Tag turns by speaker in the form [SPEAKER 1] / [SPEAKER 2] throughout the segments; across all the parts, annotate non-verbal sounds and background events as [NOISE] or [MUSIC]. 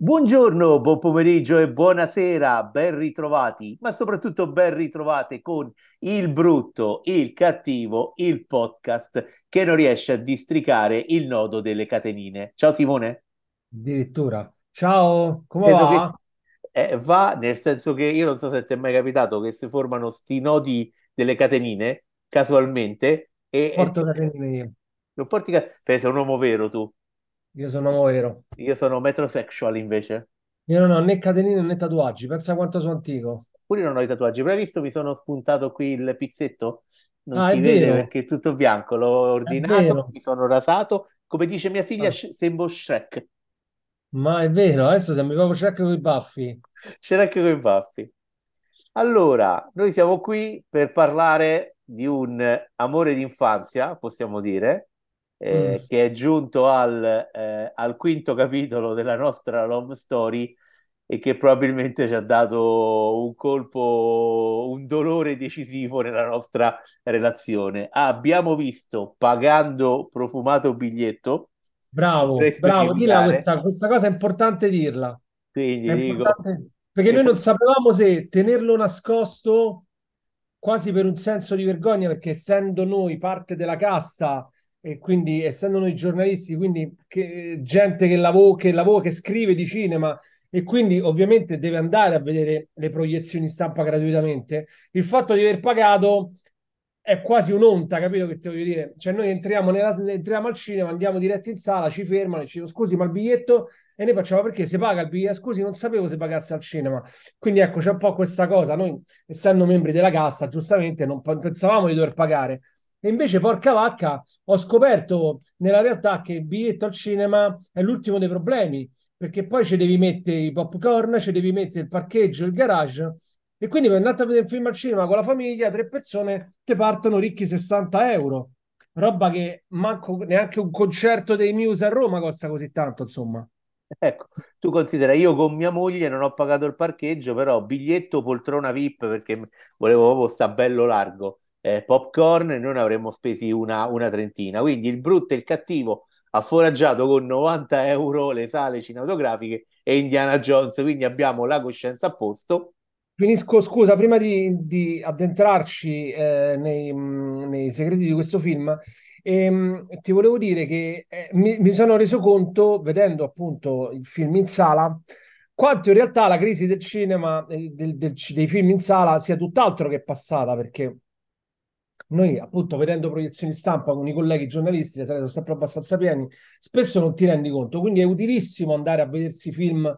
[SPEAKER 1] Buongiorno, buon pomeriggio e buonasera, ben ritrovati, ma soprattutto ben ritrovate con il brutto, il cattivo, il podcast che non riesce a districare il nodo delle catenine. Ciao Simone.
[SPEAKER 2] Addirittura. Ciao, come
[SPEAKER 1] che
[SPEAKER 2] va?
[SPEAKER 1] eh, va nel senso che io non so se ti è mai capitato che si formano sti nodi delle catenine casualmente e,
[SPEAKER 2] Porto Catenine io.
[SPEAKER 1] non porti ca- Beh, sei un uomo vero tu.
[SPEAKER 2] Io sono vero.
[SPEAKER 1] Io sono metrosexual invece.
[SPEAKER 2] Io non ho né catenine né tatuaggi. Pensa quanto sono antico.
[SPEAKER 1] Pure non ho i tatuaggi, però hai visto mi sono spuntato qui il pizzetto? Non
[SPEAKER 2] Ah,
[SPEAKER 1] si
[SPEAKER 2] è
[SPEAKER 1] vede
[SPEAKER 2] vero,
[SPEAKER 1] perché è tutto bianco, l'ho ordinato,
[SPEAKER 2] vero.
[SPEAKER 1] mi sono rasato, come dice mia figlia,
[SPEAKER 2] Ah,
[SPEAKER 1] Sh- sembro Shrek.
[SPEAKER 2] ma è vero, adesso sembri proprio Shrek con i baffi.
[SPEAKER 1] Shrek con i baffi. Allora, noi siamo qui per parlare di un amore d'infanzia, possiamo dire,
[SPEAKER 2] Mm,
[SPEAKER 1] eh, che è giunto al, eh, al quinto capitolo della nostra love story e che probabilmente ci ha dato un colpo, un dolore decisivo nella nostra relazione. Abbiamo visto pagando profumato biglietto,
[SPEAKER 2] Bravo, bravo, dilla questa, questa cosa è importante dirla. È
[SPEAKER 1] quindi dico,
[SPEAKER 2] importante perché noi non sapevamo se tenerlo nascosto quasi per un senso di vergogna, perché essendo noi parte della casta e quindi essendo noi giornalisti, quindi che- gente che lavora, che lavora, che scrive di cinema e quindi ovviamente deve andare a vedere le proiezioni stampa gratuitamente, il fatto di aver pagato è quasi un'onta, capito che ti voglio dire? Cioè noi entriamo, nella- entriamo al cinema, andiamo diretti in sala, ci fermano e ci dicono scusi ma il biglietto e noi facciamo perché se paga il biglietto? Scusi, non sapevo se pagasse al cinema. Quindi ecco, c'è un po' questa cosa. Noi, essendo membri della cassa, giustamente non pensavamo di dover pagare. E invece, porca vacca, ho scoperto nella realtà che il biglietto al cinema è l'ultimo dei problemi, perché poi ci devi mettere i popcorn, ci devi mettere il parcheggio, il garage. E quindi per andare a vedere un film al cinema con la famiglia, tre persone che partono ricchi 60 euro. Roba che manco neanche un concerto dei Muse a Roma costa così tanto, insomma.
[SPEAKER 1] ecco, tu considera, io con mia moglie non ho pagato il parcheggio, però biglietto poltrona VIP perché volevo proprio sta bello largo, eh, popcorn e noi avremmo spesi una, una trentina, quindi il brutto e il cattivo ha foraggiato con 90 euro le sale cinematografiche e Indiana Jones, quindi abbiamo la coscienza a posto.
[SPEAKER 2] Finisco, scusa, prima di, di addentrarci eh, nei, mh, nei segreti di questo film, ehm, ti volevo dire che eh, mi, mi sono reso conto, vedendo appunto il film in sala, quanto in realtà la crisi del cinema, del- del- dei film in sala sia tutt'altro che passata, perché noi, appunto, vedendo proiezioni stampa con i colleghi giornalisti, le sale sono sempre abbastanza pieni, spesso non ti rendi conto. Quindi è utilissimo andare a vedersi film,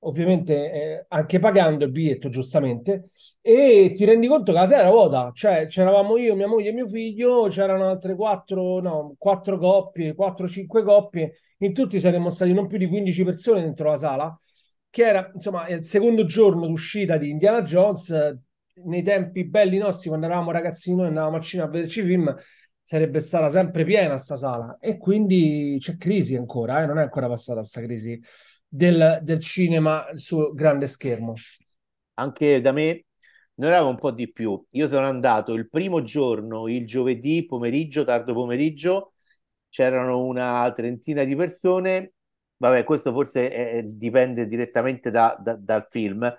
[SPEAKER 2] ovviamente eh, anche pagando il biglietto, giustamente, e ti rendi conto che la sera era vuota. Cioè, c'eravamo io, mia moglie e mio figlio, c'erano altre quattro, no, quattro coppie, quattro, cinque coppie. In tutti saremmo stati non più di 15 persone dentro la sala che era insomma il secondo giorno d'uscita di Indiana Jones. Eh, Nei tempi belli nostri, quando eravamo ragazzini, noi andavamo al cinema a vederci film, sarebbe stata sempre piena sta sala. E quindi c'è crisi ancora, eh, non è ancora passata questa crisi del, del cinema sul grande schermo.
[SPEAKER 1] anche da me. Noi eravamo un po' di più. Io sono andato il primo giorno, il giovedì pomeriggio, tardo pomeriggio, c'erano una trentina di persone. Vabbè, questo forse è- dipende direttamente da- da- dal film.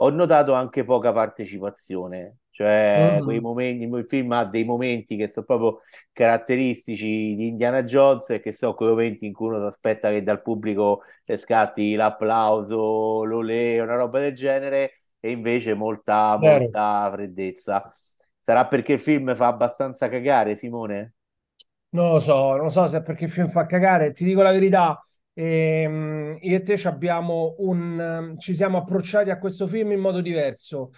[SPEAKER 1] Ho notato anche poca partecipazione, cioè quei
[SPEAKER 2] Mm,
[SPEAKER 1] momenti, il film ha dei momenti che sono proprio caratteristici di Indiana Jones e che sono quei momenti in cui uno si aspetta che dal pubblico scatti l'applauso, l'olè, una roba del genere, e invece molta, molta freddezza. Sarà perché il film fa abbastanza cagare, Simone?
[SPEAKER 2] Non lo so, non so se perché il film fa cagare. Ti dico la verità, ehm, io e te abbiamo un, ci siamo approcciati a questo film in modo diverso.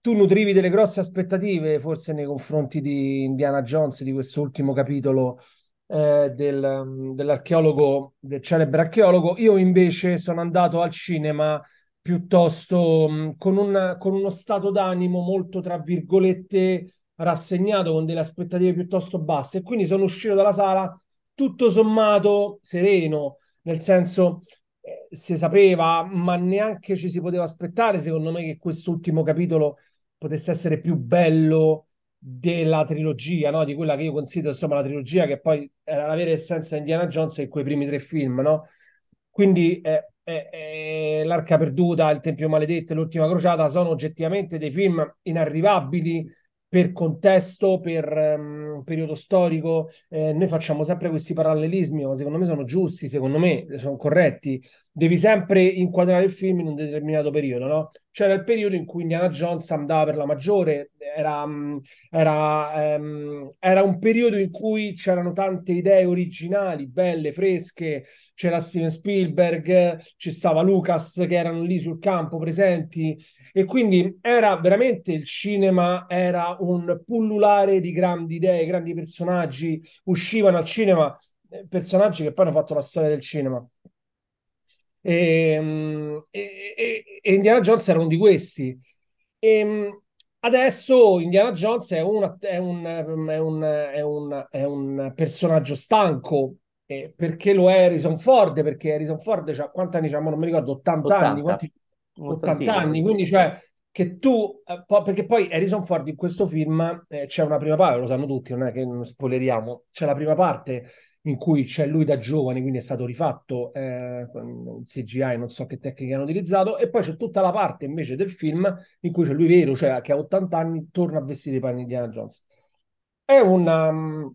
[SPEAKER 2] Tu nutrivi delle grosse aspettative, forse nei confronti di Indiana Jones, di questo ultimo capitolo eh, del, dell'archeologo, del celebre archeologo. Io invece sono andato al cinema piuttosto mh, con un- con uno stato d'animo molto, tra virgolette, rassegnato, con delle aspettative piuttosto basse. E quindi sono uscito dalla sala tutto sommato sereno, nel senso eh, si sapeva, ma neanche ci si poteva aspettare, secondo me, che quest'ultimo capitolo potesse essere più bello della trilogia, no? Di quella che io considero, insomma, la trilogia che poi era la vera essenza di Indiana Jones e quei primi tre film, no? Quindi eh, eh, L'Arca Perduta, Il Tempio Maledetto e L'Ultima Crociata sono oggettivamente dei film inarrivabili per contesto, per um, periodo storico. Eh, noi facciamo sempre questi parallelismi, ma secondo me sono giusti, secondo me sono corretti. Devi sempre inquadrare il film in un determinato periodo, no? C'era il periodo in cui Indiana Jones andava per la maggiore, era, mm, era, um, era un periodo in cui c'erano tante idee originali, belle, fresche, c'era Steven Spielberg, ci stava Lucas che erano lì sul campo presenti e quindi era veramente il cinema, era un pullulare di grandi idee, grandi personaggi, uscivano al cinema, eh, personaggi che poi hanno fatto la storia del cinema. E, e, e Indiana Jones era uno di questi. E, adesso Indiana Jones è, una, è, un, è, un, è, un, è un personaggio stanco, eh, perché lo è Harrison Ford, perché Harrison Ford ha quanti anni? non mi ricordo, 80, 80. anni, quanti, 80 anni, quindi cioè che tu, eh, po- perché poi Harrison Ford in questo film eh, c'è una prima parte, lo sanno tutti, non è che non spoileriamo, c'è la prima parte in cui c'è lui da giovane, quindi è stato rifatto eh, in CGI, non so che tecniche hanno utilizzato, e poi c'è tutta la parte invece del film in cui c'è lui vero, cioè che a 80 anni torna a vestire i panni di Indiana Jones. È una, um,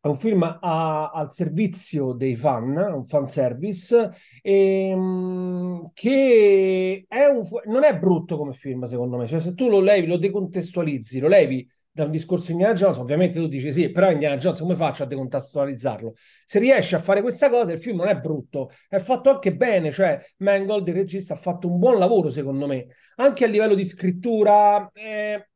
[SPEAKER 2] è un film a, al servizio dei fan, un fan service, e, ehm, che è un, non è brutto come film, secondo me. Cioè, se tu lo levi, lo decontestualizzi, lo levi da un discorso Indiana Jones, ovviamente tu dici sì, però Indiana Jones come faccio a decontestualizzarlo? Se riesci a fare questa cosa, il film non è brutto, è fatto anche bene, cioè Mangold, il regista, ha fatto un buon lavoro, secondo me, anche a livello di scrittura. Eh,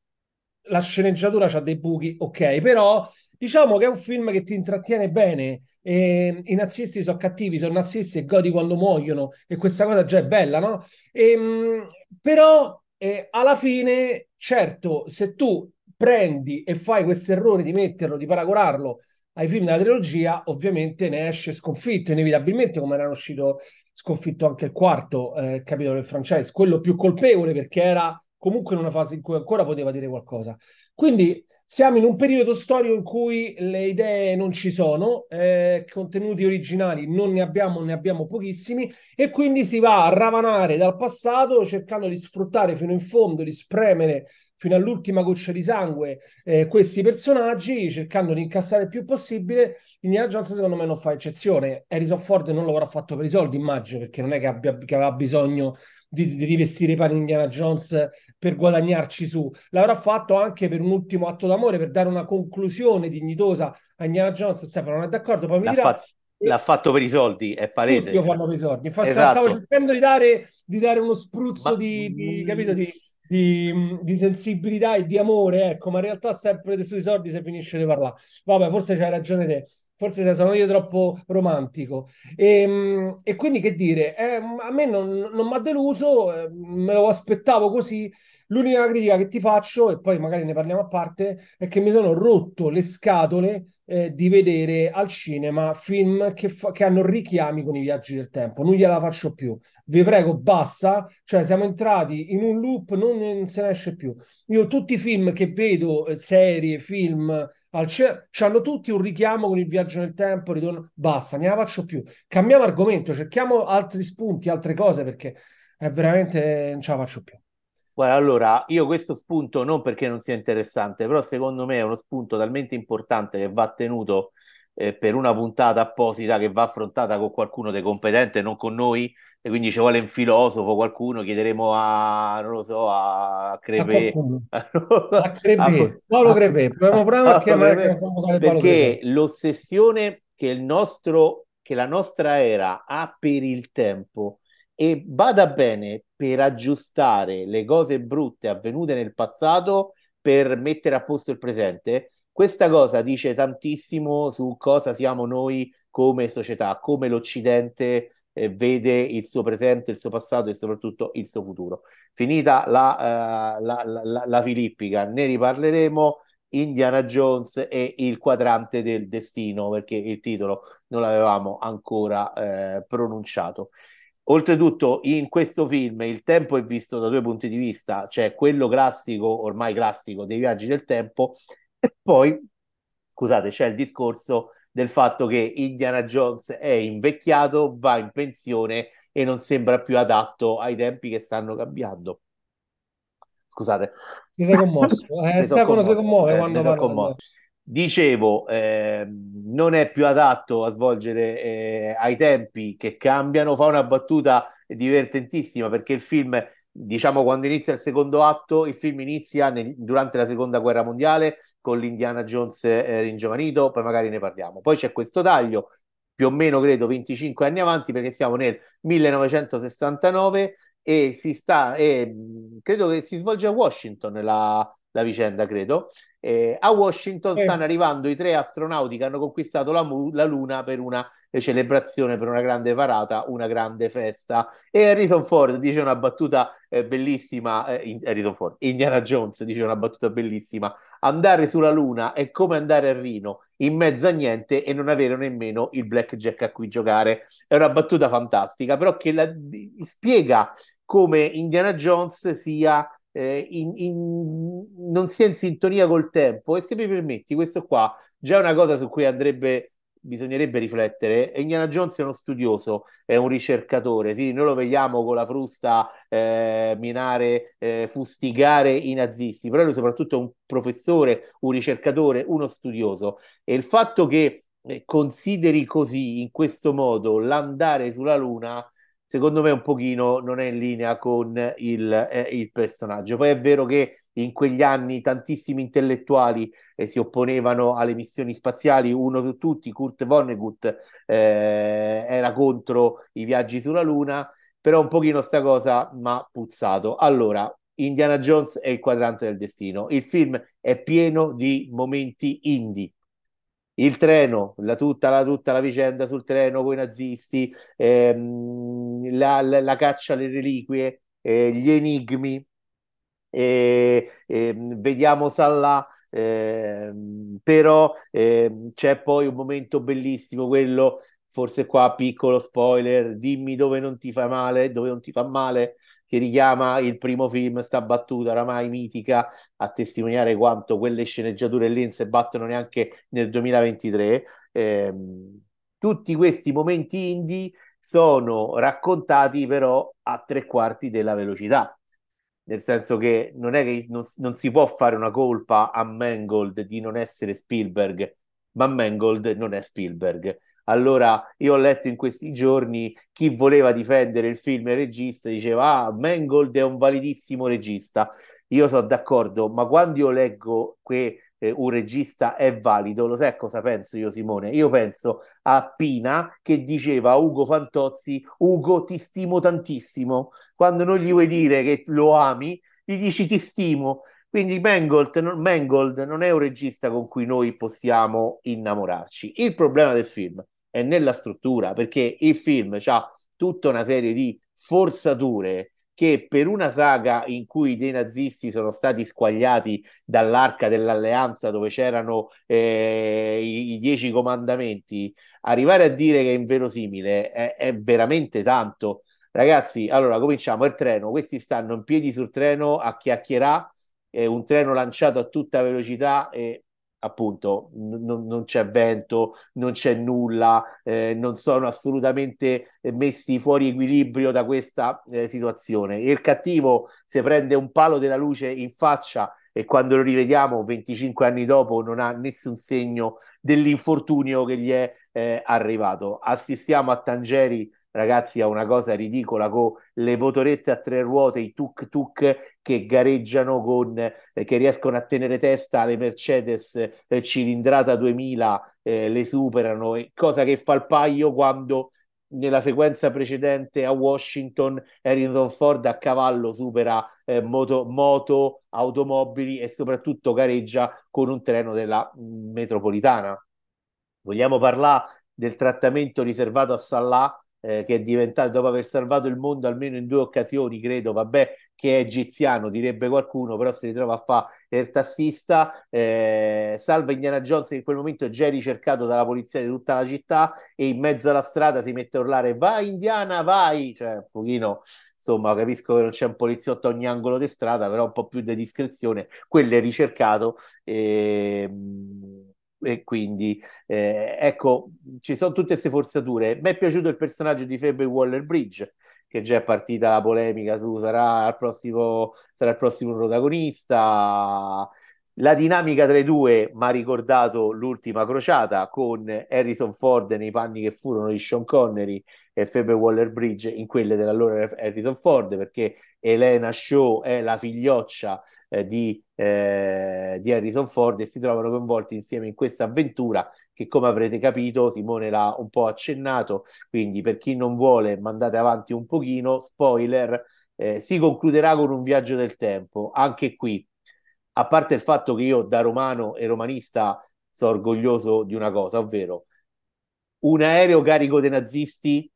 [SPEAKER 2] la sceneggiatura ha dei buchi, ok, però Diciamo che è un film che ti intrattiene bene. E I nazisti sono cattivi, sono nazisti e godi quando muoiono, e questa cosa già è bella, no? E, ehm, però eh, alla fine, certo, se tu prendi e fai questo errore di metterlo, di paragonarlo ai film della trilogia, ovviamente ne esce sconfitto, inevitabilmente, come era uscito sconfitto anche il quarto eh, capitolo del franchise, quello più colpevole perché era comunque in una fase in cui ancora poteva dire qualcosa. Quindi siamo in un periodo storico in cui le idee non ci sono, eh, contenuti originali non ne abbiamo, ne abbiamo pochissimi e quindi si va a ravanare dal passato cercando di sfruttare fino in fondo, di spremere fino all'ultima goccia di sangue eh, questi personaggi, cercando di incassare il più possibile. Indiana Jones secondo me non fa eccezione. Harrison Ford non lo avrà fatto per i soldi, immagino, perché non è che, abbia, che aveva bisogno di, di rivestire i panni Indiana Jones per guadagnarci su. L'avrà fatto anche per un ultimo atto d'amore, per dare una conclusione dignitosa a Indiana Jones. Stefano non è d'accordo, poi mi
[SPEAKER 1] l'ha
[SPEAKER 2] dirà...
[SPEAKER 1] Fatto, l'ha fatto per i soldi, è palese.
[SPEAKER 2] Tutti lo fanno per i soldi. Infatti esatto. stavo cercando di dare, di dare uno spruzzo ma... di, di, capito, di, di, di, sensibilità e di amore, ecco, ma in realtà sempre sui soldi se finisce di parlare. Vabbè, forse c'hai ragione te forse sono io troppo romantico. E, ehm, e quindi che dire, eh, a me non, non mi ha deluso, eh, me lo aspettavo così. L'unica critica che ti faccio, e poi magari ne parliamo a parte, è che mi sono rotto le scatole eh, di vedere al cinema film che, fa- che, hanno richiami con i viaggi del tempo. Non gliela faccio più. Vi prego, basta. Cioè, siamo entrati in un loop, non, non se ne esce più. Io tutti i film che vedo, eh, serie, film, al cinema, hanno tutti un richiamo con il viaggio nel tempo, ritorno. Basta, ne la faccio più. Cambiamo argomento, cerchiamo altri spunti, altre cose, perché è veramente non ce la faccio più.
[SPEAKER 1] Guarda, allora, io questo spunto non perché non sia interessante, però secondo me è uno spunto talmente importante che va tenuto eh, per una puntata apposita che va affrontata con qualcuno di competente, non con noi, e quindi ci vuole un filosofo, qualcuno, chiederemo a, non lo so, a Crepè. [LAUGHS]
[SPEAKER 2] A, a Crepè, Paolo Crepè, proviamo [LAUGHS] prima a chiamare
[SPEAKER 1] Perché l'ossessione che il nostro, che la nostra era ha per il tempo. E vada bene per aggiustare le cose brutte avvenute nel passato per mettere a posto il presente, questa cosa dice tantissimo su cosa siamo noi come società, come l'Occidente eh, vede il suo presente, il suo passato e soprattutto il suo futuro. Finita la, uh, la, la, la filippica, ne riparleremo. Indiana Jones e il quadrante del destino, perché il titolo non l'avevamo ancora eh, pronunciato. Oltretutto, in questo film il tempo è visto da due punti di vista, cioè quello classico, ormai classico, dei viaggi del tempo, e poi, scusate, c'è il discorso del fatto che Indiana Jones è invecchiato, va in pensione e non sembra più adatto ai tempi che stanno cambiando. Scusate.
[SPEAKER 2] Mi sei commosso. Eh, [LAUGHS] Stefano si commuove
[SPEAKER 1] eh,
[SPEAKER 2] quando parla.
[SPEAKER 1] Dicevo, eh, non è più adatto a svolgere eh, ai tempi che cambiano. Fa una battuta divertentissima perché il film, diciamo, quando inizia il secondo atto, il film inizia nel, durante la seconda guerra mondiale con l'Indiana Jones eh, ringiovanito, poi magari ne parliamo. Poi c'è questo taglio, più o meno credo 25 anni avanti, perché siamo nel 1969 e si sta, e credo che si svolge a Washington la, la vicenda, credo. Eh, a Washington eh. stanno arrivando i tre astronauti che hanno conquistato la, la Luna per una celebrazione, per una grande parata, una grande festa. E Harrison Ford dice una battuta eh, bellissima, eh, Harrison Ford, Indiana Jones dice una battuta bellissima, andare sulla Luna è come andare a Rino, in mezzo a niente e non avere nemmeno il blackjack a cui giocare. È una battuta fantastica, però che la, spiega come Indiana Jones sia eh, in, in, non sia in sintonia col tempo. E se mi permetti, questo qua già è una cosa su cui andrebbe, bisognerebbe riflettere. Indiana Jones è uno studioso, è un ricercatore. Sì, noi lo vediamo con la frusta eh, minare, eh, fustigare i nazisti, però lui soprattutto è un professore, un ricercatore, uno studioso. E il fatto che eh, consideri così, in questo modo, l'andare sulla Luna secondo me un pochino non è in linea con il, eh, il personaggio. Poi è vero che in quegli anni tantissimi intellettuali eh, si opponevano alle missioni spaziali, uno su tutti, Kurt Vonnegut, eh, era contro i viaggi sulla Luna, però un pochino sta cosa mi ha puzzato. Allora, Indiana Jones è il quadrante del destino. Il film è pieno di momenti indie il treno, la, tutta, la, tutta la vicenda sul treno con i nazisti, ehm, la, la, caccia alle reliquie, eh, gli enigmi, eh, eh, vediamo Salah, ehm, però ehm, c'è poi un momento bellissimo, quello forse qua piccolo spoiler, dimmi dove non ti fa male, dove non ti fa male, che richiama il primo film, sta battuta oramai mitica, a testimoniare quanto quelle sceneggiature lì non si battono neanche nel 2023. Eh, tutti questi momenti indie sono raccontati però a tre quarti della velocità. Nel senso che non è che non, non si può fare una colpa a Mangold di non essere Spielberg, ma Mangold non è Spielberg allora, io ho letto in questi giorni chi voleva difendere il film e il regista diceva: Ah, Mangold è un validissimo regista. Io sono d'accordo, ma quando io leggo che eh, un regista è valido, lo sai cosa penso io, Simone? Io penso a Pina che diceva a Ugo Fantozzi: Ugo, ti stimo tantissimo. Quando non gli vuoi dire che lo ami, gli dici ti stimo. Quindi Mangold, Mangold non è un regista con cui noi possiamo innamorarci. Il problema del film è nella struttura, perché il film ha tutta una serie di forzature che per una saga in cui dei nazisti sono stati squagliati dall'arca dell'alleanza dove c'erano eh, i, i, dieci comandamenti, arrivare a dire che è inverosimile è, è veramente tanto. Ragazzi, allora cominciamo il treno, questi stanno in piedi sul treno a chiacchierare, è un treno lanciato a tutta velocità e appunto n- non c'è vento, non c'è nulla, eh, non sono assolutamente messi fuori equilibrio da questa eh, situazione. Il cattivo si prende un palo della luce in faccia e quando lo rivediamo 25 anni dopo non ha nessun segno dell'infortunio che gli è eh, arrivato. Assistiamo a Tangeri ragazzi, a una cosa ridicola con le motorette a tre ruote, i tuk tuk che gareggiano con, eh, che riescono a tenere testa alle Mercedes eh, cilindrata 2000, eh, le superano, cosa che fa il paio quando nella sequenza precedente a Washington Harrison Ford a cavallo supera eh, moto, moto, automobili e soprattutto gareggia con un treno della metropolitana. Vogliamo parlare del trattamento riservato a Salah eh, che è diventato, dopo aver salvato il mondo almeno in due occasioni, credo, vabbè, che è egiziano, direbbe qualcuno, però si ritrova a fare il tassista, eh, salva Indiana Jones che in quel momento è già ricercato dalla polizia di tutta la città e in mezzo alla strada si mette a urlare vai Indiana, vai! Cioè, un pochino, insomma, capisco che non c'è un poliziotto a ogni angolo di strada, però un po' più di discrezione, quello è ricercato. E, ehm, e quindi eh, ecco ci sono tutte queste forzature mi è piaciuto il personaggio di Phoebe Waller-Bridge che già è partita la polemica su sarà il prossimo, sarà il prossimo protagonista. La dinamica tra i due mi ha ricordato l'ultima crociata con Harrison Ford nei panni che furono di Sean Connery e Phoebe Waller-Bridge in quelle dell'allora Harrison Ford perché Elena Shaw è la figlioccia eh, di, eh, di Harrison Ford e si trovano coinvolti insieme in questa avventura che come avrete capito Simone l'ha un po' accennato, quindi per chi non vuole mandate avanti un pochino, spoiler, eh, si concluderà con un viaggio del tempo, anche qui, a parte il fatto che io da romano e romanista sono orgoglioso di una cosa, ovvero un aereo carico dei nazisti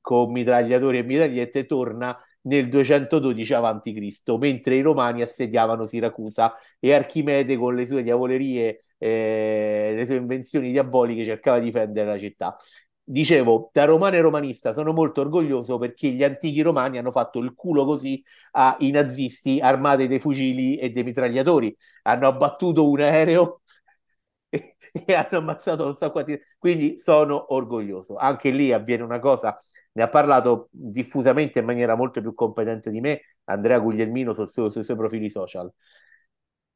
[SPEAKER 1] con mitragliatori e mitragliette torna nel 212 a.C., mentre i romani assediavano Siracusa e Archimede con le sue diavolerie, eh, le sue invenzioni diaboliche cercava di difendere la città. Dicevo, da romano e romanista sono molto orgoglioso perché gli antichi romani hanno fatto il culo così ai nazisti armati dei fucili e dei mitragliatori. Hanno abbattuto un aereo [LAUGHS] e hanno ammazzato non so quanti. Quindi sono orgoglioso. Anche lì avviene una cosa, ne ha parlato diffusamente in maniera molto più competente di me Andrea Guglielmino sul suo, sui suoi profili social.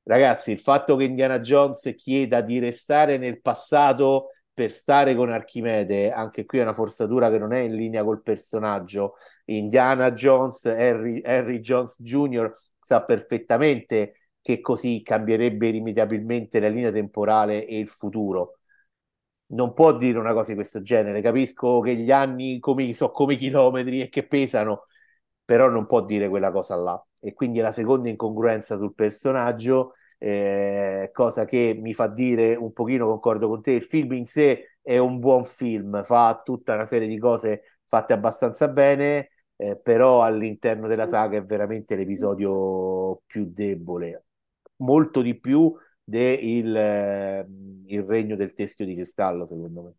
[SPEAKER 1] Ragazzi, il fatto che Indiana Jones chieda di restare nel passato per stare con Archimede, anche qui è una forzatura che non è in linea col personaggio. Indiana Jones, Harry, Harry Jones Jr. sa perfettamente che così cambierebbe irrimediabilmente la linea temporale e il futuro. Non può dire una cosa di questo genere. Capisco che gli anni come, sono come chilometri e che pesano, però non può dire quella cosa là. E quindi è la seconda incongruenza sul personaggio, eh, cosa che mi fa dire un pochino, concordo con te, il film in sé è un buon film, fa tutta una serie di cose fatte abbastanza bene, eh, però all'interno della saga è veramente l'episodio più debole molto di più del eh, regno del teschio di cristallo, secondo me.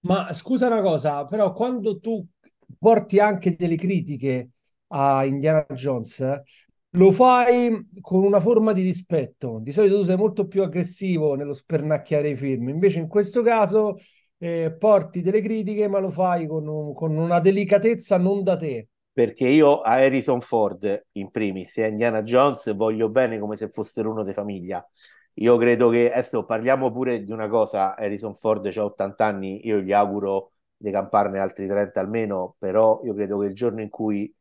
[SPEAKER 2] Ma scusa una cosa, però quando tu porti anche delle critiche a Indiana Jones, lo fai con una forma di rispetto. Di solito tu sei molto più aggressivo nello spernacchiare i film, invece in questo caso eh, porti delle critiche, ma lo fai con, con una delicatezza non da te
[SPEAKER 1] perché io a Harrison Ford in primis e a Indiana Jones voglio bene come se fossero uno di famiglia. Io credo che, adesso parliamo pure di una cosa, Harrison Ford ha 80 anni, io gli auguro di camparne altri 30 almeno, però io credo che il giorno in cui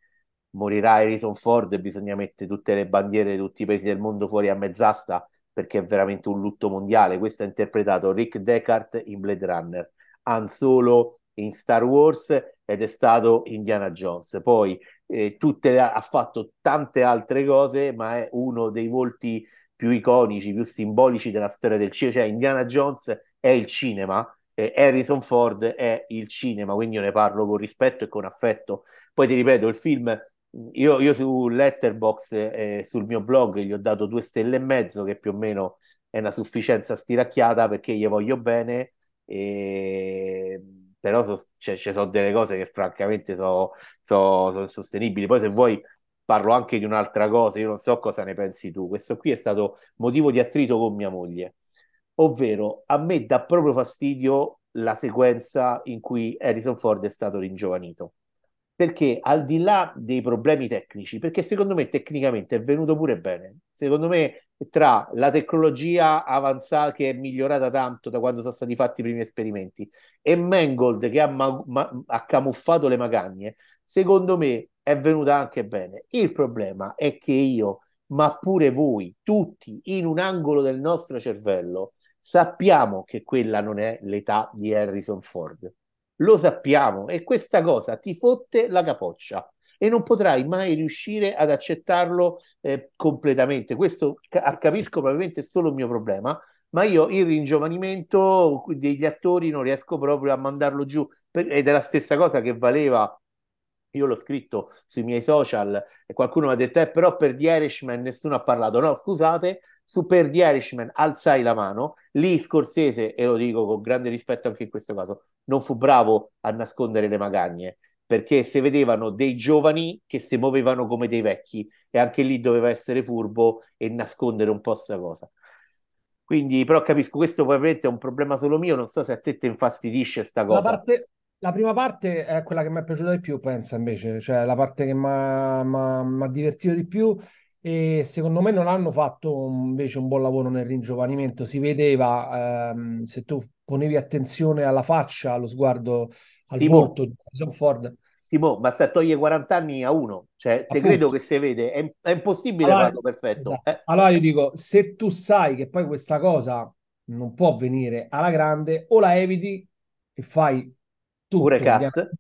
[SPEAKER 1] morirà Harrison Ford bisogna mettere tutte le bandiere di tutti i paesi del mondo fuori a mezz'asta perché è veramente un lutto mondiale. Questo ha interpretato Rick Deckard in Blade Runner, Han Solo in Star Wars ed è stato Indiana Jones. Poi eh, tutte, ha fatto tante altre cose, ma è uno dei volti più iconici, più simbolici della storia del cinema. Cioè, Indiana Jones è il cinema, eh, Harrison Ford è il cinema, quindi io ne parlo con rispetto e con affetto. Poi ti ripeto, il film. Io, io su Letterbox e eh, sul mio blog gli ho dato due stelle e mezzo, che più o meno è una sufficienza stiracchiata perché gli voglio bene. E però so, cioè, ci sono delle cose che francamente sono so, so insostenibili. Poi se vuoi parlo anche di un'altra cosa, io non so cosa ne pensi tu. Questo qui è stato motivo di attrito con mia moglie, ovvero a me dà proprio fastidio la sequenza in cui Harrison Ford è stato ringiovanito perché al di là dei problemi tecnici, perché secondo me tecnicamente è venuto pure bene, secondo me tra la tecnologia avanzata che è migliorata tanto da quando sono stati fatti i primi esperimenti e Mangold che ha, ma- ma- ha camuffato le magagne, secondo me è venuta anche bene. Il problema è che io, ma pure voi, tutti in un angolo del nostro cervello, sappiamo che quella non è l'età di Harrison Ford lo sappiamo e questa cosa ti fotte la capoccia e non potrai mai riuscire ad accettarlo eh, completamente. Questo capisco probabilmente solo il mio problema, ma io il ringiovanimento degli attori non riesco proprio a mandarlo giù ed è la stessa cosa che valeva io l'ho scritto sui miei social e qualcuno mi ha detto, eh, però per The Irishman nessuno ha parlato. No, scusate, su per The Irishman alzai la mano. Lì Scorsese, e lo dico con grande rispetto anche in questo caso, non fu bravo a nascondere le magagne perché si vedevano dei giovani che si muovevano come dei vecchi e anche lì doveva essere furbo e nascondere un po' questa cosa. Quindi, però capisco, questo probabilmente è un problema solo mio, non so se a te ti infastidisce sta cosa.
[SPEAKER 2] La parte, La prima parte è quella che mi è piaciuta di più, pensa invece, cioè la parte che mi ha divertito di più e secondo me non hanno fatto invece un buon lavoro nel ringiovanimento. Si vedeva, ehm, se tu ponevi attenzione alla faccia, allo sguardo, al
[SPEAKER 1] Timo,
[SPEAKER 2] volto di Harrison Ford.
[SPEAKER 1] Timo, basta togliere 40 anni a uno, cioè te credo che si vede, è, è impossibile
[SPEAKER 2] Allora,
[SPEAKER 1] farlo perfetto.
[SPEAKER 2] esatto.
[SPEAKER 1] Eh,
[SPEAKER 2] Allora io dico, se tu sai che poi questa cosa non può venire alla grande, o la eviti e fai
[SPEAKER 1] pure
[SPEAKER 2] tutto Indiana
[SPEAKER 1] cast,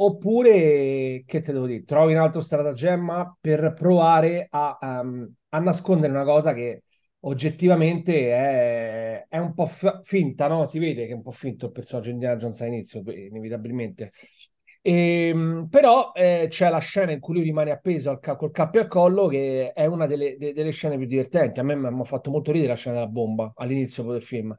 [SPEAKER 2] Oppure, che te devo dire, trovi un altro stratagemma per provare a, ehm, a nascondere una cosa che oggettivamente è, è un po' f- finta, no? Si vede che è un po' finto il personaggio di Indiana Jones all'inizio, inevitabilmente. Ehm, però eh, c'è la scena in cui lui rimane appeso al ca- col cappio al collo, che è una delle, de- delle scene più divertenti. A me mi ha fatto molto ridere la scena della bomba all'inizio del film.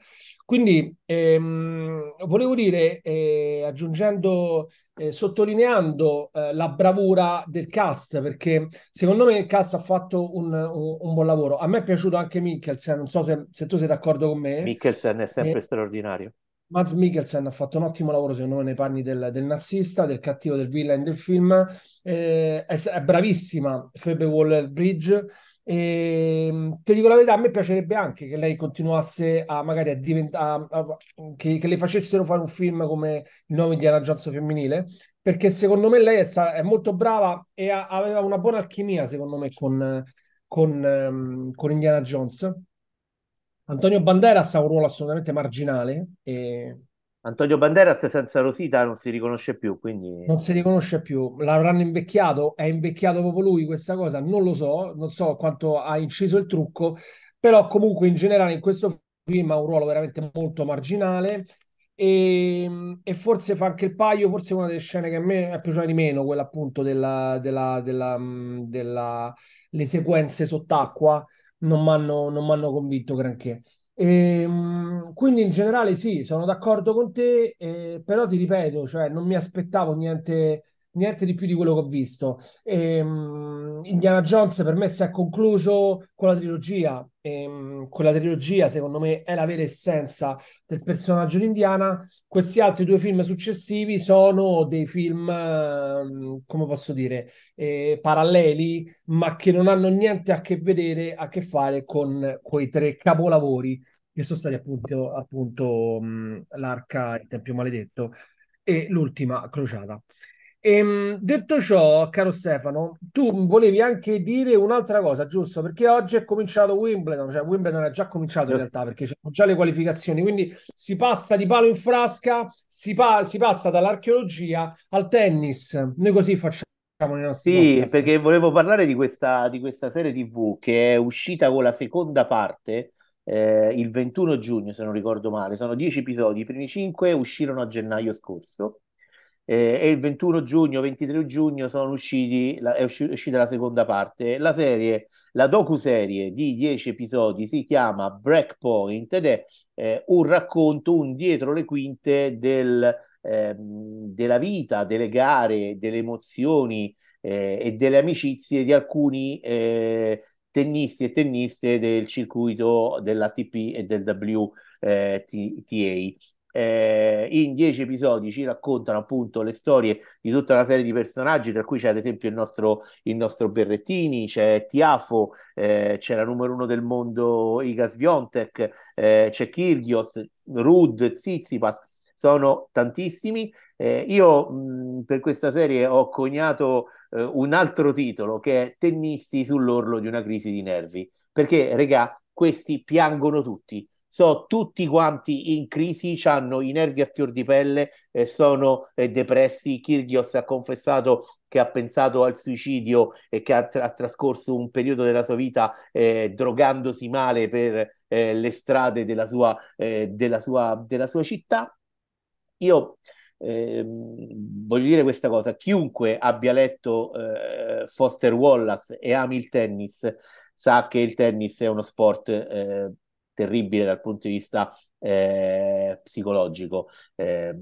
[SPEAKER 2] Quindi ehm, volevo dire, eh, aggiungendo eh, sottolineando eh, la bravura del cast, perché secondo me il cast ha fatto un, un- un buon lavoro. A me è piaciuto anche Mikkelsen, non so se, se tu sei d'accordo con me.
[SPEAKER 1] Mikkelsen è sempre
[SPEAKER 2] Eh,
[SPEAKER 1] straordinario.
[SPEAKER 2] Mads Mikkelsen ha fatto un ottimo lavoro, secondo me, nei panni del, del nazista, del cattivo, del villain del film. Eh, è, è bravissima Phoebe Waller-Bridge. E, ti dico la verità, a me piacerebbe anche che lei continuasse a magari a diventare, che, che le facessero fare un film come Il nuovo Indiana Jones femminile, perché secondo me lei è, è molto brava e ha- aveva una buona alchimia, secondo me, con, con, ehm, con Indiana Jones. Antonio Banderas ha un ruolo assolutamente marginale e
[SPEAKER 1] Antonio Banderas senza Rosita non si riconosce più, quindi
[SPEAKER 2] non si riconosce più. L'avranno invecchiato? È invecchiato proprio lui questa cosa? Non lo so, non so quanto ha inciso il trucco, però comunque in generale in questo film ha un ruolo veramente molto marginale e, e forse fa anche il paio, forse una delle scene che a me è piaciuta di meno, quella appunto della, della, della, mh, della- le sequenze sott'acqua non mi hanno convinto granché. Ehm, quindi in generale sì, sono d'accordo con te, eh, però ti ripeto, cioè, non mi aspettavo niente, niente di più di quello che ho visto. Ehm, Indiana Jones per me si è concluso con la trilogia. Ehm, quella trilogia, secondo me, è la vera essenza del personaggio di Indiana. Questi altri due film successivi sono dei film, ehm, come posso dire, eh, paralleli, ma che non hanno niente a che vedere, a che fare con quei tre capolavori che sono stati appunto, appunto mh, l'Arca, il Tempio Maledetto e l'ultima crociata. Ehm, detto ciò, caro Stefano, tu volevi anche dire un'altra cosa, giusto? Perché oggi è cominciato Wimbledon, cioè Wimbledon è già cominciato in realtà perché c'è già le qualificazioni, quindi si passa di palo in frasca, si, pa- si passa dall'archeologia al tennis. Noi così facciamo
[SPEAKER 1] Sì,
[SPEAKER 2] podcast.
[SPEAKER 1] perché volevo parlare di questa, di questa serie TV che è uscita con la seconda parte eh, il 21 giugno, se non ricordo male. Sono 10 episodi, i primi 5 uscirono a gennaio scorso eh, e il 21 giugno, 23 giugno sono usciti, la- è usci- è uscita la seconda parte. La serie, la docuserie di 10 episodi si chiama Breakpoint ed è eh, un racconto, un dietro le quinte del, ehm, della vita, delle gare, delle emozioni eh, e delle amicizie di alcuni eh, tennisti e tenniste del circuito dell'ATP e del WTA. Eh, in dieci episodi ci raccontano appunto le storie di tutta una serie di personaggi, tra cui c'è ad esempio il nostro, il nostro Berrettini, c'è Tiafo, eh, c'è la numero uno del mondo Iga Swiatek, eh, c'è Kyrgios, Rud, Tsitsipas, sono tantissimi. Eh, io mh, per questa serie ho coniato eh, un altro titolo che è Tennisti sull'orlo di una crisi di nervi, perché regà, questi piangono tutti. So tutti quanti in crisi, hanno i nervi a fior di pelle, eh, sono eh, depressi. Kyrgios ha confessato che ha pensato al suicidio e che ha, tra- ha trascorso un periodo della sua vita eh, drogandosi male per eh, le strade della sua, eh, della sua, della sua città. Io ehm, voglio dire questa cosa, chiunque abbia letto eh, Foster Wallace e ami il tennis sa che il tennis è uno sport eh, terribile dal punto di vista eh, psicologico, eh,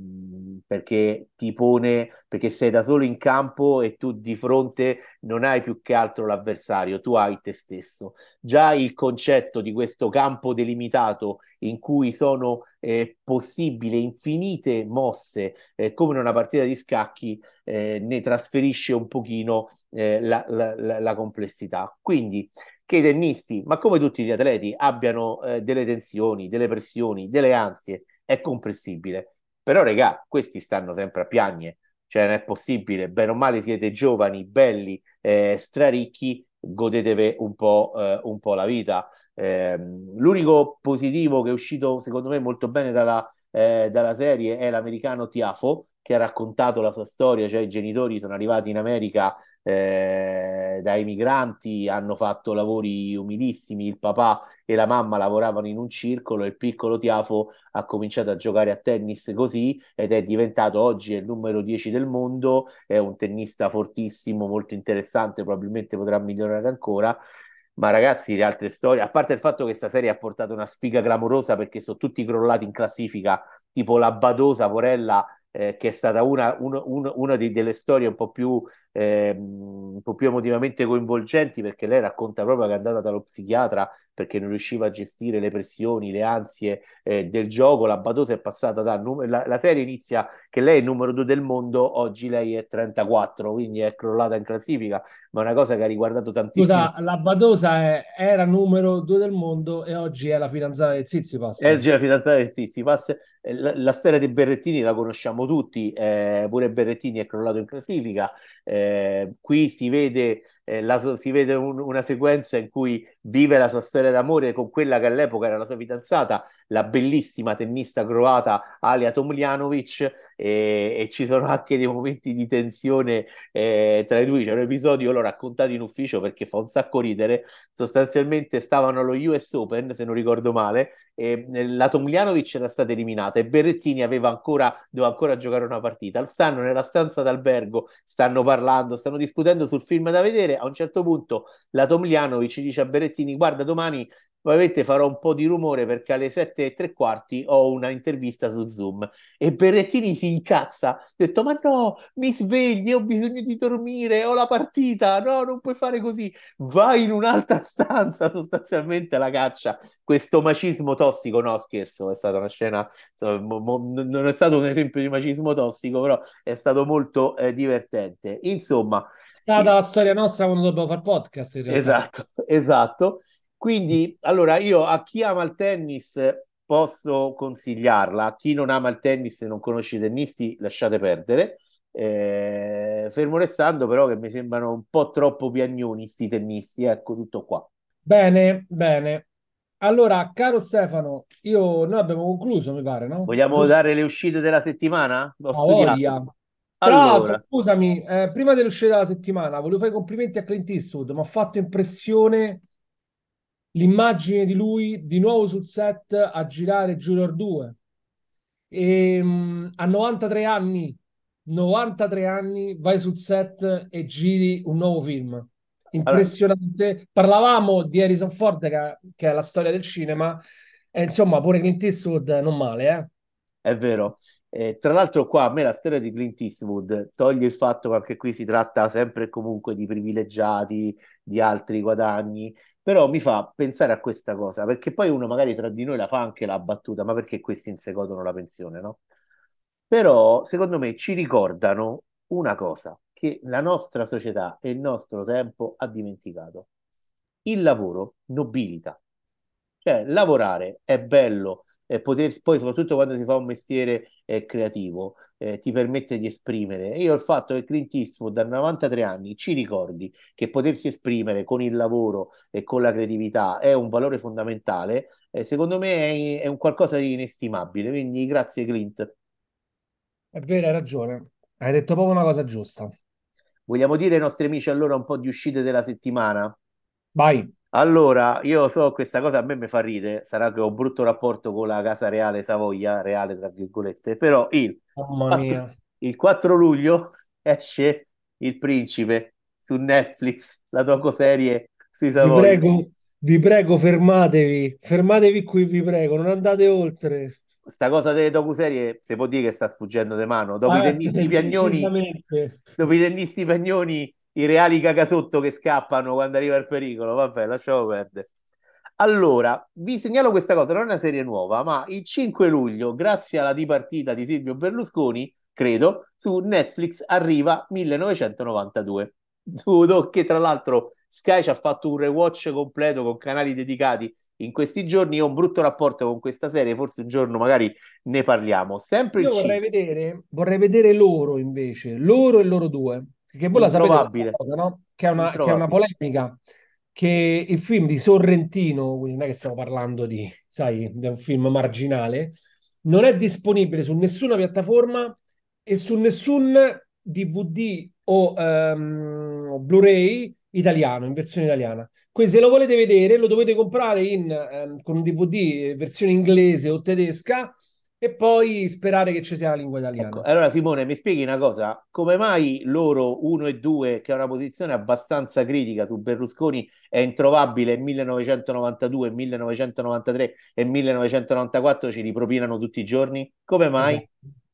[SPEAKER 1] perché ti pone, perché sei da solo in campo e tu di fronte non hai più che altro l'avversario, tu hai te stesso. Già il concetto di questo campo delimitato in cui sono eh, possibili infinite mosse, eh, come in una partita di scacchi, eh, ne trasferisce un pochino eh, la, la, la, la complessità. Quindi che i tennisti, ma come tutti gli atleti, abbiano eh, delle tensioni, delle pressioni, delle ansie, è comprensibile. Però, regà, questi stanno sempre a piagne, cioè non è possibile, bene o male siete giovani, belli, eh, straricchi, godetevi un po', eh, un po' la vita. Eh, l'unico positivo che è uscito, secondo me, molto bene dalla, eh, dalla serie è l'americano Tiafo, che ha raccontato la sua storia, cioè i genitori sono arrivati in America eh, dai migranti, hanno fatto lavori umilissimi, il papà e la mamma lavoravano in un circolo e il piccolo Tiafo ha cominciato a giocare a tennis così ed è diventato oggi il numero 10 del mondo, è un tennista fortissimo, molto interessante, probabilmente potrà migliorare ancora. Ma ragazzi, le altre storie, a parte il fatto che questa serie ha portato una sfiga clamorosa perché sono tutti crollati in classifica, tipo la Badosa, Porella, eh, che è stata una, un, un, una di, delle storie un po, più, eh, un po' più emotivamente coinvolgenti perché lei racconta proprio che è andata dallo psichiatra perché non riusciva a gestire le pressioni, le ansie eh, del gioco. La Badosa è passata da la, la, serie inizia che lei è il numero 2 del mondo, oggi lei è 34, quindi è crollata in classifica, ma è una cosa che ha riguardato tantissimo.
[SPEAKER 2] Scusa, la Badosa è, era numero 2 del mondo e oggi è la fidanzata del Zizipas.
[SPEAKER 1] È oggi la fidanzata del Zizipas. La, la storia dei Berrettini la conosciamo tutti, eh, pure Berrettini è crollato in classifica. Eh, qui si vede, eh, la, si vede un, una sequenza in cui vive la sua storia d'amore con quella che all'epoca era la sua fidanzata, la bellissima tennista croata Alia Tomljanovic, e, e ci sono anche dei momenti di tensione eh, tra i due. C'è un episodio, l'ho raccontato in ufficio perché fa un sacco ridere. Sostanzialmente stavano allo US Open, se non ricordo male, e la Tomljanovic era stata eliminata e Berrettini aveva ancora, doveva ancora giocare una partita. Stanno nella stanza d'albergo, stanno parlando, stanno discutendo sul film da vedere. A un certo punto la Tomljanovic dice a Berrettini: Guarda, domani Ovviamente farò un po' di rumore perché alle sette e tre quarti ho una intervista su Zoom e Berrettini si incazza. Ha detto: Ma no, mi svegli, ho bisogno di dormire, ho la partita. No, non puoi fare così. Vai in un'altra [LAUGHS] stanza, sostanzialmente la caccia. Questo macismo tossico, no, scherzo, è stata una scena. Non è stato un esempio di macismo tossico, però è stato molto eh, divertente. Insomma,
[SPEAKER 2] è stata la storia nostra quando dobbiamo fare podcast.
[SPEAKER 1] Esatto, esatto. Quindi, allora, io a chi ama il tennis posso consigliarla, a chi non ama il tennis e non conosce i tennisti, lasciate perdere. Eh, fermo restando, però, che mi sembrano un po' troppo piagnoni sti tennisti. Ecco tutto qua.
[SPEAKER 2] Bene, bene. Allora, caro Stefano, io, noi abbiamo concluso, mi pare, no?
[SPEAKER 1] Vogliamo Giusto? dare le uscite della settimana?
[SPEAKER 2] Ho. Tra allora. scusami, eh, prima delle uscite della settimana, volevo fare i complimenti a Clint Eastwood, mi ha fatto impressione l'immagine di lui di nuovo sul set a girare Junior 2. E, um, a 93 anni, 93 anni, vai sul set e giri un nuovo film. Impressionante. Allora. Parlavamo di Harrison Ford, che, che, è la storia del cinema, e insomma, pure Clint Eastwood non male, eh?
[SPEAKER 1] È vero. Eh, tra l'altro, qua a me la storia di Clint Eastwood toglie il fatto che anche qui si tratta sempre e comunque di privilegiati, di altri guadagni, però mi fa pensare a questa cosa, perché poi uno magari tra di noi la fa anche la battuta, ma perché questi inseguono la pensione, no? Però secondo me ci ricordano una cosa che la nostra società e il nostro tempo ha dimenticato. Il lavoro nobilita. Cioè, lavorare è bello, e poter, poi soprattutto quando si fa un mestiere eh, creativo, eh, ti permette di esprimere. Io il fatto che Clint Eastwood da 93 anni ci ricordi che potersi esprimere con il lavoro e con la creatività è un valore fondamentale, eh, secondo me è, è, un qualcosa di inestimabile. Quindi grazie Clint.
[SPEAKER 2] È vero, hai ragione. Hai detto proprio una cosa giusta.
[SPEAKER 1] Vogliamo dire ai nostri amici allora un po' di uscite della settimana?
[SPEAKER 2] Vai.
[SPEAKER 1] Allora, io so questa cosa a me mi fa ridere, sarà che ho un brutto rapporto con la Casa Reale Savoia, reale tra virgolette, però il,
[SPEAKER 2] Mamma 4,
[SPEAKER 1] il 4 luglio esce Il Principe su Netflix, la docu-serie sui Savoia.
[SPEAKER 2] Ti prego, Vi prego, fermatevi, fermatevi qui, vi prego, non andate oltre.
[SPEAKER 1] sta cosa delle docuserie si può dire che sta sfuggendo di mano. Dopo i
[SPEAKER 2] Ah, sì,
[SPEAKER 1] tennisti piagnoni, dopo i tennisti piagnoni, i reali cagasotto che scappano quando arriva il pericolo. Vabbè, lasciamo perdere. Allora, vi segnalo questa cosa, non è una serie nuova, ma il 5 luglio, grazie alla dipartita di Silvio Berlusconi, credo, su Netflix arriva 1992. Su- Che tra l'altro Sky ci ha fatto un rewatch completo con canali dedicati in questi giorni. Io ho un brutto rapporto con questa serie, forse un giorno magari ne parliamo. Sempre
[SPEAKER 2] Io vorrei
[SPEAKER 1] 5,
[SPEAKER 2] vedere, vorrei vedere loro invece, loro e loro due, che voi la sapete cosa, no? Che è una, che è una polemica, che il film di Sorrentino, quindi non è che stiamo parlando di, sai, di un film marginale, non è disponibile su nessuna piattaforma e su nessun DVD o ehm, Blu-ray italiano, in versione italiana. Quindi se lo volete vedere lo dovete comprare in, ehm, con un DVD versione inglese o tedesca e poi sperare che ci sia la lingua
[SPEAKER 1] Ecco,
[SPEAKER 2] italiana.
[SPEAKER 1] allora Simone, mi spieghi una cosa? Come mai loro 1 e 2, che è una posizione abbastanza critica su Berlusconi, è introvabile 1992, 1993 e 1994 ci ripropinano tutti i giorni? Come mai?
[SPEAKER 2] Esatto.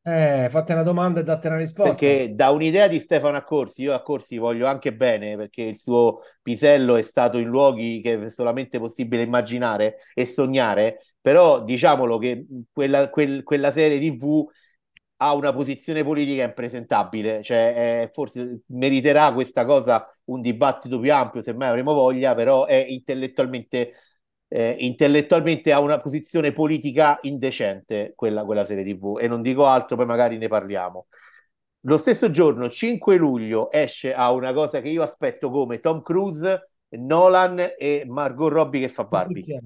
[SPEAKER 2] Eh, fate una domanda e date una risposta.
[SPEAKER 1] Perché da un'idea di Stefano Accorsi, io Accorsi voglio anche bene perché il suo pisello è stato in luoghi che è solamente possibile immaginare e sognare, però diciamolo che quella, quel- quella serie TV ha una posizione politica impresentabile, cioè eh, forse meriterà questa cosa un dibattito più ampio, se mai avremo voglia, però è intellettualmente, eh, intellettualmente ha una posizione politica indecente quella, quella serie TV e non dico altro, poi magari ne parliamo. Lo stesso giorno, 5 luglio, esce a una cosa che io aspetto come Tom Cruise, Nolan e Margot Robbie che fa Barbie.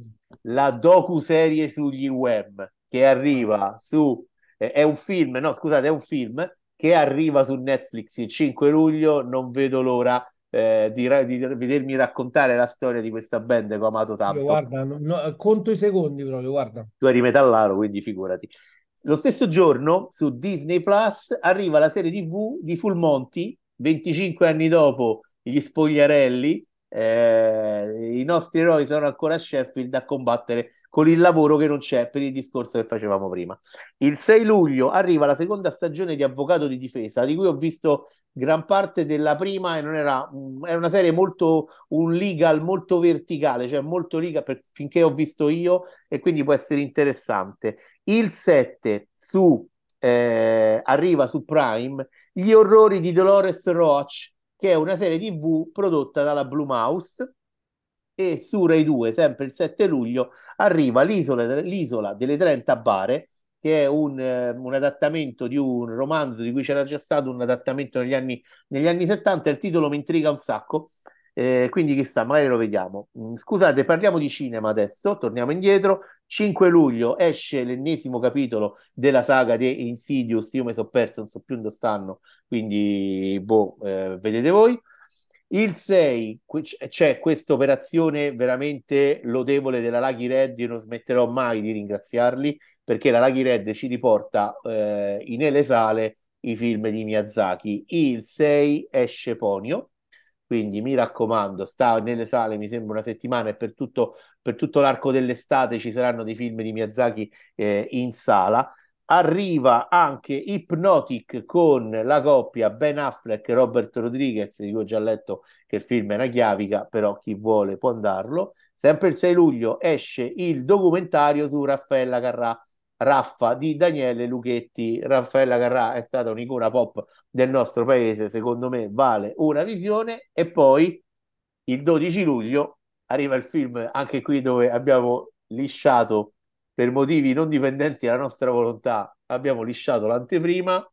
[SPEAKER 1] La docu-serie sugli web che arriva su... eh, è un film, no scusate, è un film che arriva su Netflix il 5 luglio. Non vedo l'ora eh, di, di vedermi raccontare la storia di questa band che ho amato
[SPEAKER 2] io
[SPEAKER 1] tanto.
[SPEAKER 2] guarda, no- no- conto i secondi proprio, guarda.
[SPEAKER 1] Tu eri metallaro, quindi figurati. Lo stesso giorno su Disney Plus arriva la serie TV di Full Monty, 25 anni dopo gli spogliarelli. eh, I nostri eroi sono ancora a Sheffield a combattere con il lavoro che non c'è per il discorso che facevamo prima. Il 6 luglio arriva la seconda stagione di Avvocato di difesa, di cui ho visto gran parte della prima e non era, era una serie molto un legal molto verticale, cioè molto legal per, finché ho visto io e quindi può essere interessante. Il 7 su, eh, arriva su Prime Gli orrori di Dolores Roach, che è una serie TV prodotta dalla Blue Mouse. E su Rai 2, sempre il 7 luglio, arriva l'isola, l'isola delle 30 bare, che è un, eh, un adattamento di un romanzo di cui c'era già stato un adattamento negli anni, negli anni 70. Il titolo mi intriga un sacco, eh, quindi chissà, magari lo vediamo. Mm, Scusate, parliamo di cinema adesso, torniamo indietro. 5 luglio esce l'ennesimo capitolo della saga di Insidious. Io mi sono perso, non so più dove stanno, quindi boh, eh, vedete voi. Il 6 qui c- c'è questa operazione veramente lodevole della Lucky Red. Io non smetterò mai di ringraziarli perché la Lucky Red ci riporta eh, nelle sale i film di Miyazaki. Il 6 esce Ponio quindi mi raccomando, sta nelle sale, mi sembra una settimana e per tutto, per tutto l'arco dell'estate ci saranno dei film di Miyazaki eh, in sala. Arriva anche Hypnotic con la coppia Ben Affleck e Robert Rodriguez, di ho già letto che il film è una chiavica, però chi vuole può andarlo. Sempre il 6 luglio esce il documentario su Raffaella Carrà, Raffa di Daniele Lucchetti. Raffaella Carrà è stata un'icona pop del nostro paese, secondo me vale una visione. E poi il 12 luglio arriva il film, anche qui dove abbiamo lisciato per motivi non dipendenti dalla nostra volontà, abbiamo lisciato l'anteprima.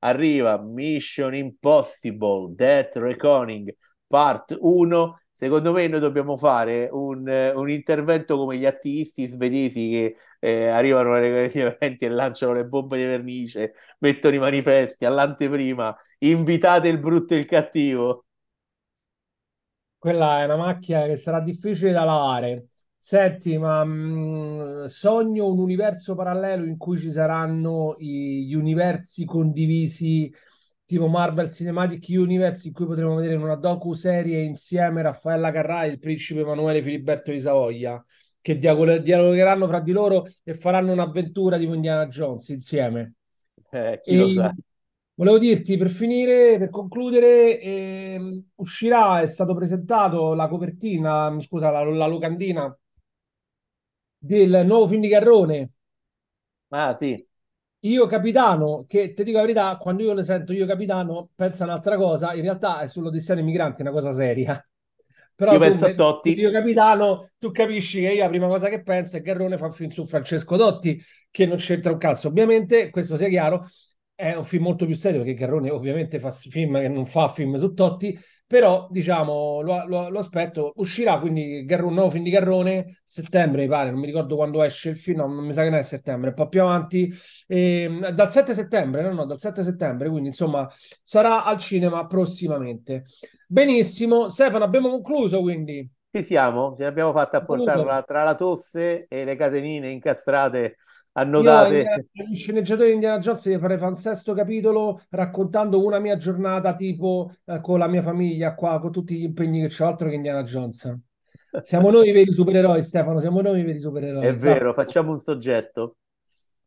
[SPEAKER 1] Arriva Mission Impossible Death Reckoning Part 1. Secondo me noi dobbiamo fare un, eh, un intervento come gli attivisti svedesi che eh, arrivano agli eventi e lanciano le bombe di vernice, mettono i manifesti all'anteprima, invitate il brutto e il cattivo.
[SPEAKER 2] Quella è una macchia che sarà difficile da lavare. Senti, ma mh, sogno un universo parallelo in cui ci saranno i- gli universi condivisi tipo Marvel Cinematic Universe in cui potremo vedere in una docu-serie insieme Raffaella Carrà e il principe Emanuele Filiberto di Savoia che dialogheranno fra di loro e faranno un'avventura tipo Indiana Jones insieme.
[SPEAKER 1] Eh, chi lo sa.
[SPEAKER 2] Volevo dirti per finire, per concludere, eh, uscirà, è stato presentato la copertina, scusa, la, la locandina del nuovo film di Garrone.
[SPEAKER 1] Ah, sì.
[SPEAKER 2] Io capitano, che ti dico la verità, quando io le sento io capitano, pensa un'altra cosa, in realtà è sull'Odissea dei migranti, una cosa seria. [LAUGHS]
[SPEAKER 1] Però io tu, penso a Totti.
[SPEAKER 2] Io capitano, tu capisci che io la prima cosa che penso è che Garrone fa un film su Francesco Totti, che non c'entra un cazzo. Ovviamente, questo sia chiaro, è un film molto più serio perché Garrone ovviamente fa film che non fa film su Totti, però diciamo lo, lo, lo aspetto, uscirà quindi Garrone, un nuovo film di Garrone, settembre mi pare, non mi ricordo quando esce il film, no, non mi sa che non è settembre, un po' più avanti, e, dal 7 settembre, no no, dal 7 settembre, quindi insomma sarà al cinema prossimamente. Benissimo, Stefano, abbiamo concluso quindi.
[SPEAKER 1] Ci siamo, ce l'abbiamo fatta a portarla tra la tosse e le catenine incastrate annodate.
[SPEAKER 2] Io, gli sceneggiatori di Indiana Jones gli farei fare un sesto capitolo raccontando una mia giornata tipo eh, con la mia famiglia qua, con tutti gli impegni che c'ho, altro che Indiana Jones. Siamo noi i veri supereroi, Stefano, siamo noi i veri supereroi.
[SPEAKER 1] È vero, facciamo un soggetto.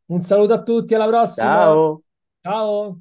[SPEAKER 2] Un saluto a tutti, alla prossima.
[SPEAKER 1] Ciao.
[SPEAKER 2] Ciao.